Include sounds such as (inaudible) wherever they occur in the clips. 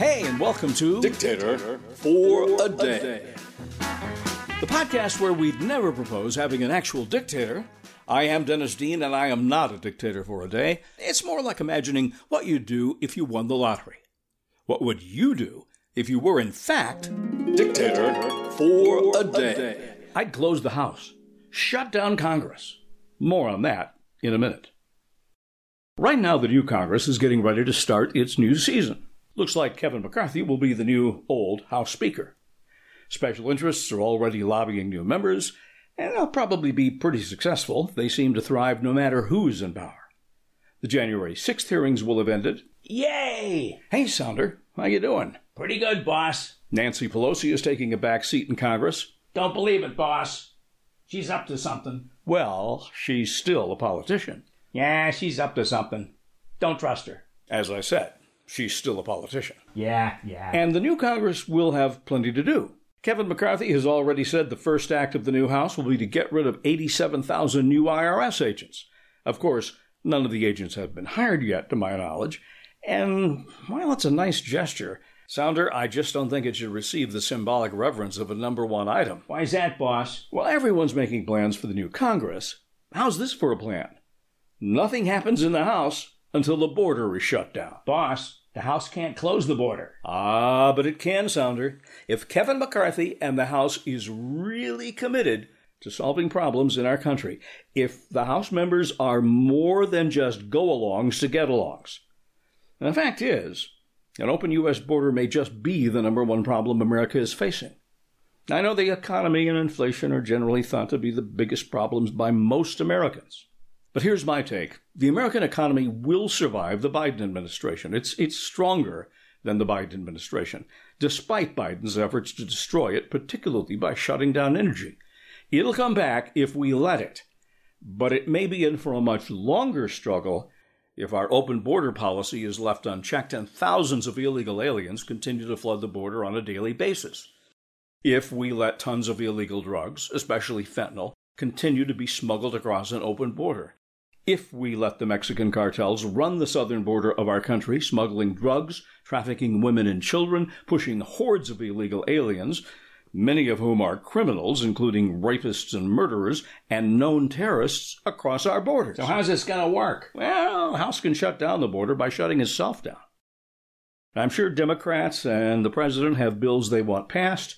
Hey, and welcome to Dictator for a Day. the podcast where we'd never propose having an actual dictator. I am Dennis Dean, and I am not a dictator for a day. It's more like imagining what you'd do if you won the lottery. What would you do if you were, in fact, Dictator for a Day. I'd close the House, shut down Congress. More on that in a minute. Right now, the new Congress is getting ready to start its new season. Looks like Kevin McCarthy will be the new old House Speaker. Special interests are already lobbying new members, and they'll probably be pretty successful. They seem to thrive no matter who's in power. The January 6th hearings will have ended. Yay! Hey, Sounder, how you doing? Pretty good, boss. Nancy Pelosi is taking a back seat in Congress. Don't believe it, boss. She's up to something. Well, she's still a politician. Yeah, she's up to something. Don't trust her. As I said, she's still a politician. Yeah, yeah. And the new Congress will have plenty to do. Kevin McCarthy has already said the first act of the new House will be to get rid of 87,000 new IRS agents. Of course, none of the agents have been hired yet, to my knowledge. And, while it's a nice gesture. Sounder, I just don't think it should receive the symbolic reverence of a number one item. Why's that, boss? Well, everyone's making plans for the new Congress. How's this for a plan? Nothing happens in the House until the border is shut down. Boss, the House can't close the border. Ah, but it can, Sounder. If Kevin McCarthy and the House is really committed to solving problems in our country, if the House members are more than just go alongs to get alongs. And the fact is, an open U.S. border may just be the number one problem America is facing. I know the economy and inflation are generally thought to be the biggest problems by most Americans. But here's my take. The American economy will survive the Biden administration. It's, it's stronger than the Biden administration, despite Biden's efforts to destroy it, particularly by shutting down energy. It'll come back if we let it, but it may be in for a much longer struggle if our open border policy is left unchecked and thousands of illegal aliens continue to flood the border on a daily basis. If we let tons of illegal drugs, especially fentanyl, continue to be smuggled across an open border. If we let the Mexican cartels run the southern border of our country, smuggling drugs, trafficking women and children, pushing hordes of illegal aliens, many of whom are criminals, including rapists and murderers, and known terrorists, across our borders. So how's this gonna work? Well, House can shut down the border by shutting itself down. I'm sure Democrats and the president have bills they want passed.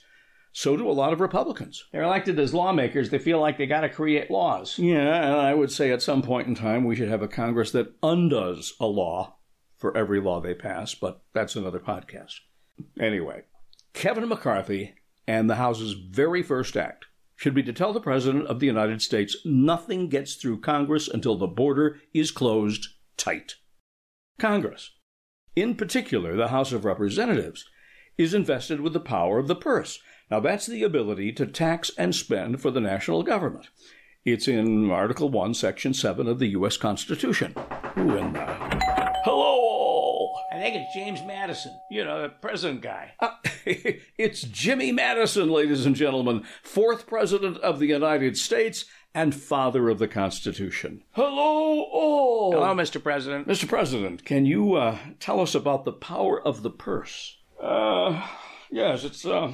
So do a lot of Republicans. They're elected as lawmakers. They feel like they gotta create laws. Yeah, and I would say at some point in time we should have a Congress that undoes a law for every law they pass, but that's another podcast. Anyway, Kevin McCarthy and the House's very first act should be to tell the President of the United States nothing gets through Congress until the border is closed tight. Congress, in particular the House of Representatives, is invested with the power of the purse. Now, that's the ability to tax and spend for the national government. It's in Article 1, Section 7 of the U.S. Constitution. Who in the. Hello, all! I think it's James Madison. You know, the president guy. Uh, (laughs) it's Jimmy Madison, ladies and gentlemen, fourth President of the United States and father of the Constitution. Hello, all! Hello, Mr. President. Mr. President, can you uh, tell us about the power of the purse? Uh, yes, it's uh,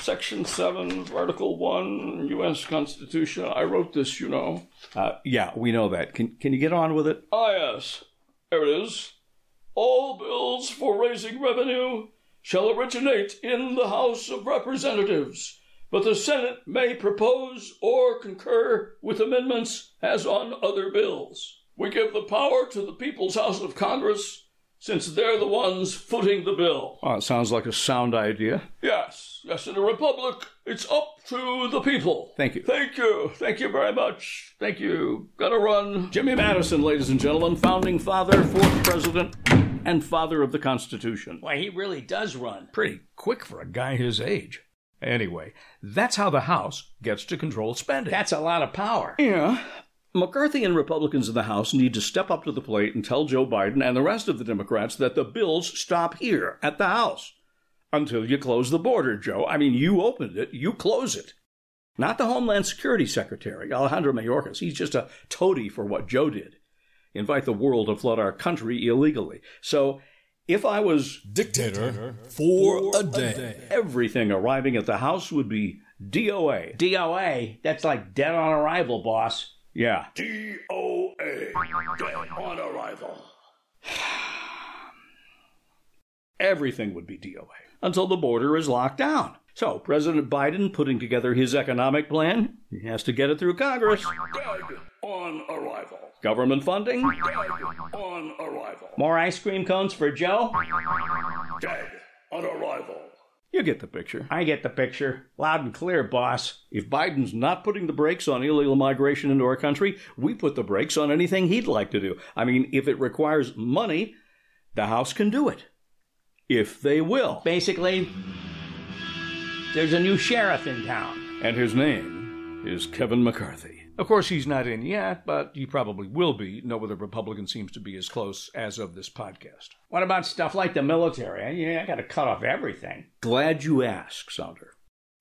Section 7 of Article 1, U.S. Constitution. I wrote this, you know. Uh, yeah, we know that. Can, can you get on with it? Ah, yes. There it is. All bills for raising revenue shall originate in the House of Representatives, but the Senate may propose or concur with amendments as on other bills. We give the power to the People's House of Congress since they're the ones footing the bill. Oh, it sounds like a sound idea. Yes, yes, in a republic, it's up to the people. Thank you. Thank you. Thank you very much. Thank you. Gotta run. Jimmy Madison, ladies and gentlemen, founding father, fourth president, and father of the Constitution. Why, he really does run. Pretty quick for a guy his age. Anyway, that's how the House gets to control spending. That's a lot of power. Yeah. McCarthy and Republicans in the House need to step up to the plate and tell Joe Biden and the rest of the Democrats that the bills stop here at the House until you close the border, Joe. I mean, you opened it, you close it. Not the Homeland Security Secretary, Alejandro Mayorkas. He's just a toady for what Joe did invite the world to flood our country illegally. So If I was Dictator for a day. everything arriving at the house would be DOA. DOA, that's like dead on arrival, boss. Yeah. DOA. Dead on arrival. Everything would be DOA until the border is locked down. So, President Biden putting together his economic plan, he has to get it through Congress. Dead on arrival. Government funding, Dead on arrival. More ice cream cones for Joe? Dead on arrival. you get the picture. I get the picture. Loud and clear, boss. If Biden's not putting the brakes on illegal migration into our country, we put the brakes on anything he'd like to do. I mean, if it requires money, the House can do it. If they will. Basically, there's a new sheriff in town. And his name is Kevin McCarthy. Of course, he's not in yet, but he probably will be. No other Republican seems to be as close as of this podcast. What about stuff like the military? Yeah, I gotta cut off everything. Glad you asked, Sounder.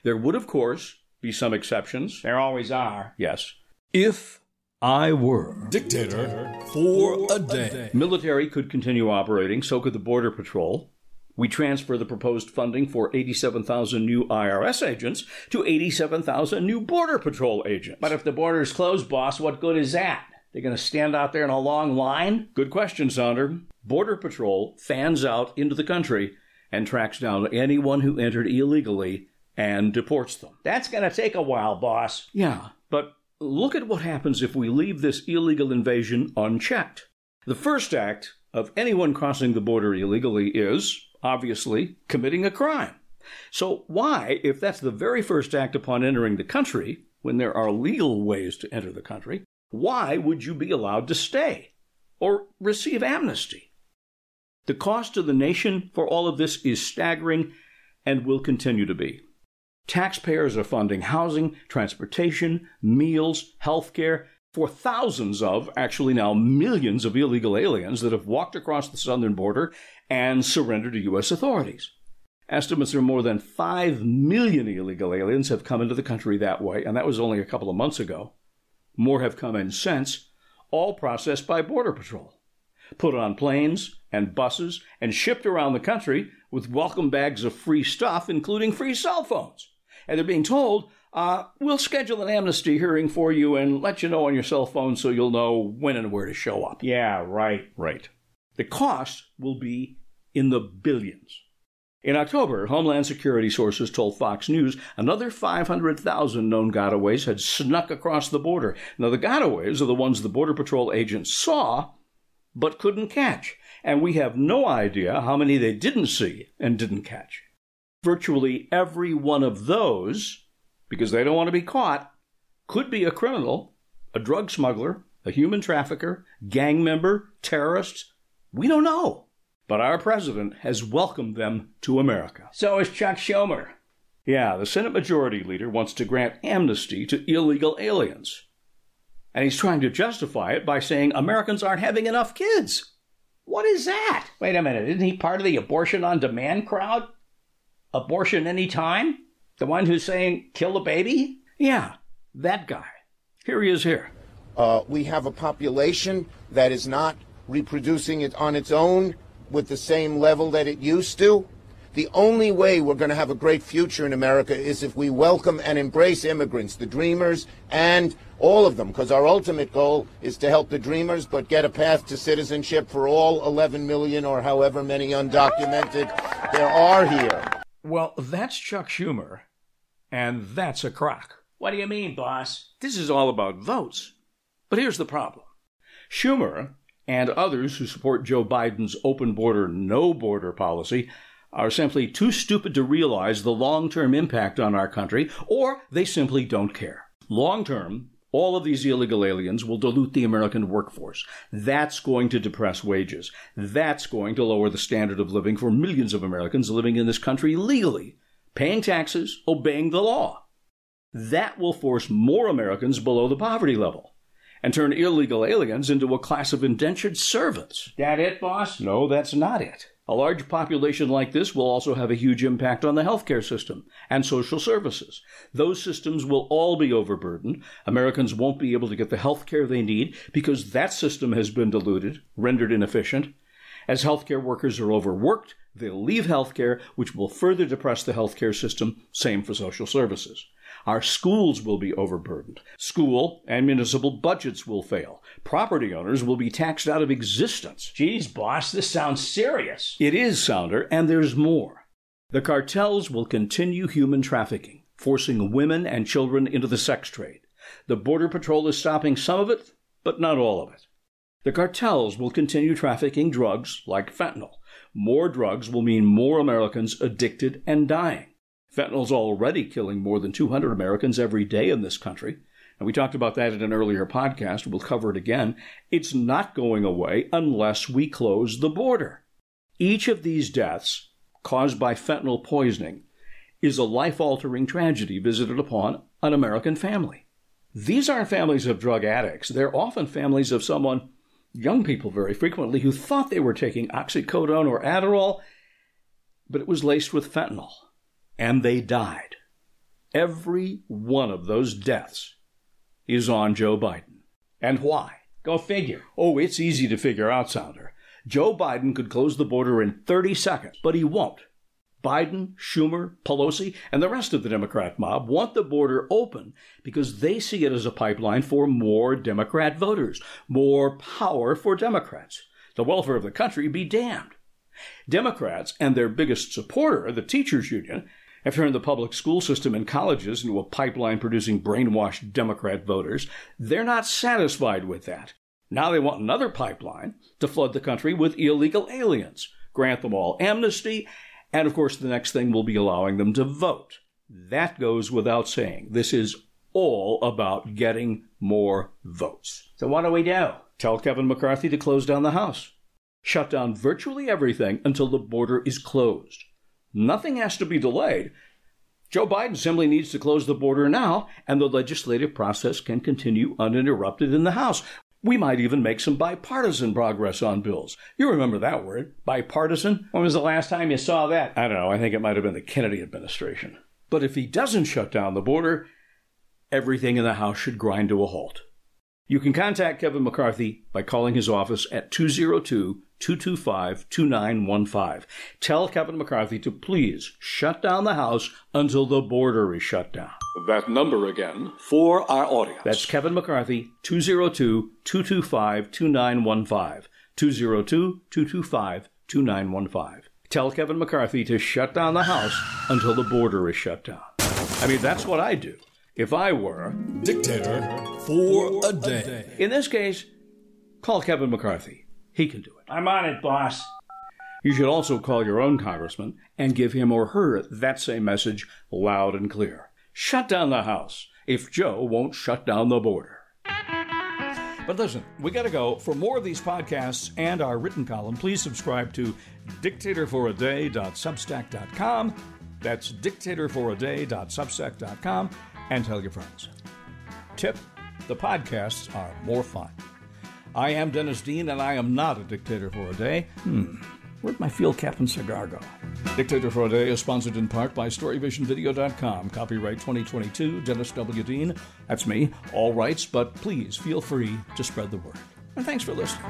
There would, of course, be some exceptions. There always are. Yes. If I were. Dictator for a day. Military could continue operating, so could the Border Patrol. We transfer the proposed funding for 87,000 new IRS agents to 87,000 new Border Patrol agents. But if the border's closed, boss, what good is that? They're gonna stand out there in a long line? Good question, Sounder. Border Patrol fans out into the country and tracks down anyone who entered illegally and deports them. That's gonna take a while, boss. Yeah, but look at what happens if we leave this illegal invasion unchecked. The first act of anyone crossing the border illegally is, obviously, committing a crime. So, why, if that's the very first act upon entering the country, when there are legal ways to enter the country, why would you be allowed to stay or receive amnesty? The cost to the nation for all of this is staggering and will continue to be. Taxpayers are funding housing, transportation, meals, health care for thousands of, actually now millions of illegal aliens that have walked across the southern border and surrender to U.S. authorities. Estimates are more than 5 million illegal aliens have come into the country that way, and that was only a couple of months ago. More have come in since, all processed by Border Patrol, put on planes and buses, and shipped around the country with welcome bags of free stuff, including free cell phones. And they're being told, uh, we'll schedule an amnesty hearing for you and let you know on your cell phone so you'll know when and where to show up. Yeah, right. Right. The cost will be in the billions. In October, Homeland Security sources told Fox News another 500,000 known gotaways had snuck across the border. Now, the gotaways are the ones the Border Patrol agents saw but couldn't catch, and we have no idea how many they didn't see and didn't catch. Virtually every one of those, because they don't want to be caught, could be a criminal, a drug smuggler, a human trafficker, gang member, terrorist. We don't know. But our president has welcomed them to America. So is Chuck Schumer. Yeah, the Senate Majority Leader wants to grant amnesty to illegal aliens. And he's trying to justify it by saying Americans aren't having enough kids. What is that? Wait a minute, isn't he part of the abortion on demand crowd? Abortion anytime? The one who's saying kill the baby? Yeah, that guy. Here he is here. Uh, we have a population that is not reproducing it on its own with the same level that it used to. The only way we're going to have a great future in America is if we welcome and embrace immigrants, the dreamers, and all of them, because our ultimate goal is to help the dreamers, but get a path to citizenship for all 11 million or however many undocumented there are here. Well, that's Chuck Schumer, and that's a crock. What do you mean, boss? This is all about votes. But here's the problem Schumer and others who support Joe Biden's open border, no border policy are simply too stupid to realize the long term impact on our country, or they simply don't care. Long term, all of these illegal aliens will dilute the American workforce. That's going to depress wages. That's going to lower the standard of living for millions of Americans living in this country legally, paying taxes, obeying the law. That will force more Americans below the poverty level and turn illegal aliens into a class of indentured servants. That it, boss? No, that's not it. A large population like this will also have a huge impact on the healthcare system and social services. Those systems will all be overburdened. Americans won't be able to get the healthcare they need because that system has been diluted, rendered inefficient. As healthcare workers are overworked, they'll leave healthcare, which will further depress the healthcare system. Same for social services. Our schools will be overburdened. School and municipal budgets will fail. Property owners will be taxed out of existence. Geez, boss, this sounds serious. It is, Sounder, and there's more. The cartels will continue human trafficking, forcing women and children into the sex trade. The Border Patrol is stopping some of it, but not all of it. The cartels will continue trafficking drugs like fentanyl. More drugs will mean more Americans addicted and dying. Fentanyl's already killing more than 200 Americans every day in this country. And we talked about that in an earlier podcast. We'll cover it again. It's not going away unless we close the border. Each of these deaths caused by fentanyl poisoning is a life altering tragedy visited upon an American family. These aren't families of drug addicts. They're often families of someone, young people very frequently, who thought they were taking oxycodone or Adderall, but it was laced with fentanyl and they died. Every one of those deaths is on Joe Biden. And why? Go figure. Oh, it's easy to figure out, Sounder. Joe Biden could close the border in 30 seconds, but he won't. Biden, Schumer, Pelosi, and the rest of the Democrat mob want the border open because they see it as a pipeline for more Democrat voters, more power for Democrats. The welfare of the country be damned. Democrats and their biggest supporter, the teachers union, have turned the public school system and colleges into a pipeline producing brainwashed Democrat voters. They're not satisfied with that. Now they want another pipeline to flood the country with illegal aliens, grant them all amnesty, and of course, the next thing will be allowing them to vote. That goes without saying. This is all about getting more votes. So, what do we do? Tell Kevin McCarthy to close down the House. Shut down virtually everything until the border is closed. Nothing has to be delayed. Joe Biden simply needs to close the border now, and the legislative process can continue uninterrupted in the House. We might even make some bipartisan progress on bills. You remember that word, bipartisan? When was the last time you saw that? I don't know. I think it might have been the Kennedy administration. But if he doesn't shut down the border, everything in the House should grind to a halt. You can contact Kevin McCarthy by calling his office at 202 225 2915. Tell Kevin McCarthy to please shut down the House until the border is shut down. That number again for our audience. That's Kevin McCarthy, 202 225 2915. 202 225 2915. Tell Kevin McCarthy to shut down the House until the border is shut down. I mean, that's what I'd do if I were dictator for a day. In this case, call Kevin McCarthy. He can do it. I'm on it, boss. You should also call your own congressman and give him or her that same message loud and clear. Shut down the House if Joe won't shut down the border. But listen, we got to go. For more of these podcasts and our written column, please subscribe to dictatorforaday.substack.com. That's dictatorforaday.substack.com and tell your friends. Tip the podcasts are more fun. I am Dennis Dean, and I am not a dictator for a day. Hmm. Where'd my field captain cigar go? Dictator for a Day is sponsored in part by StoryVisionVideo.com. Copyright 2022, Dennis W. Dean. That's me. All rights, but please feel free to spread the word. And thanks for listening.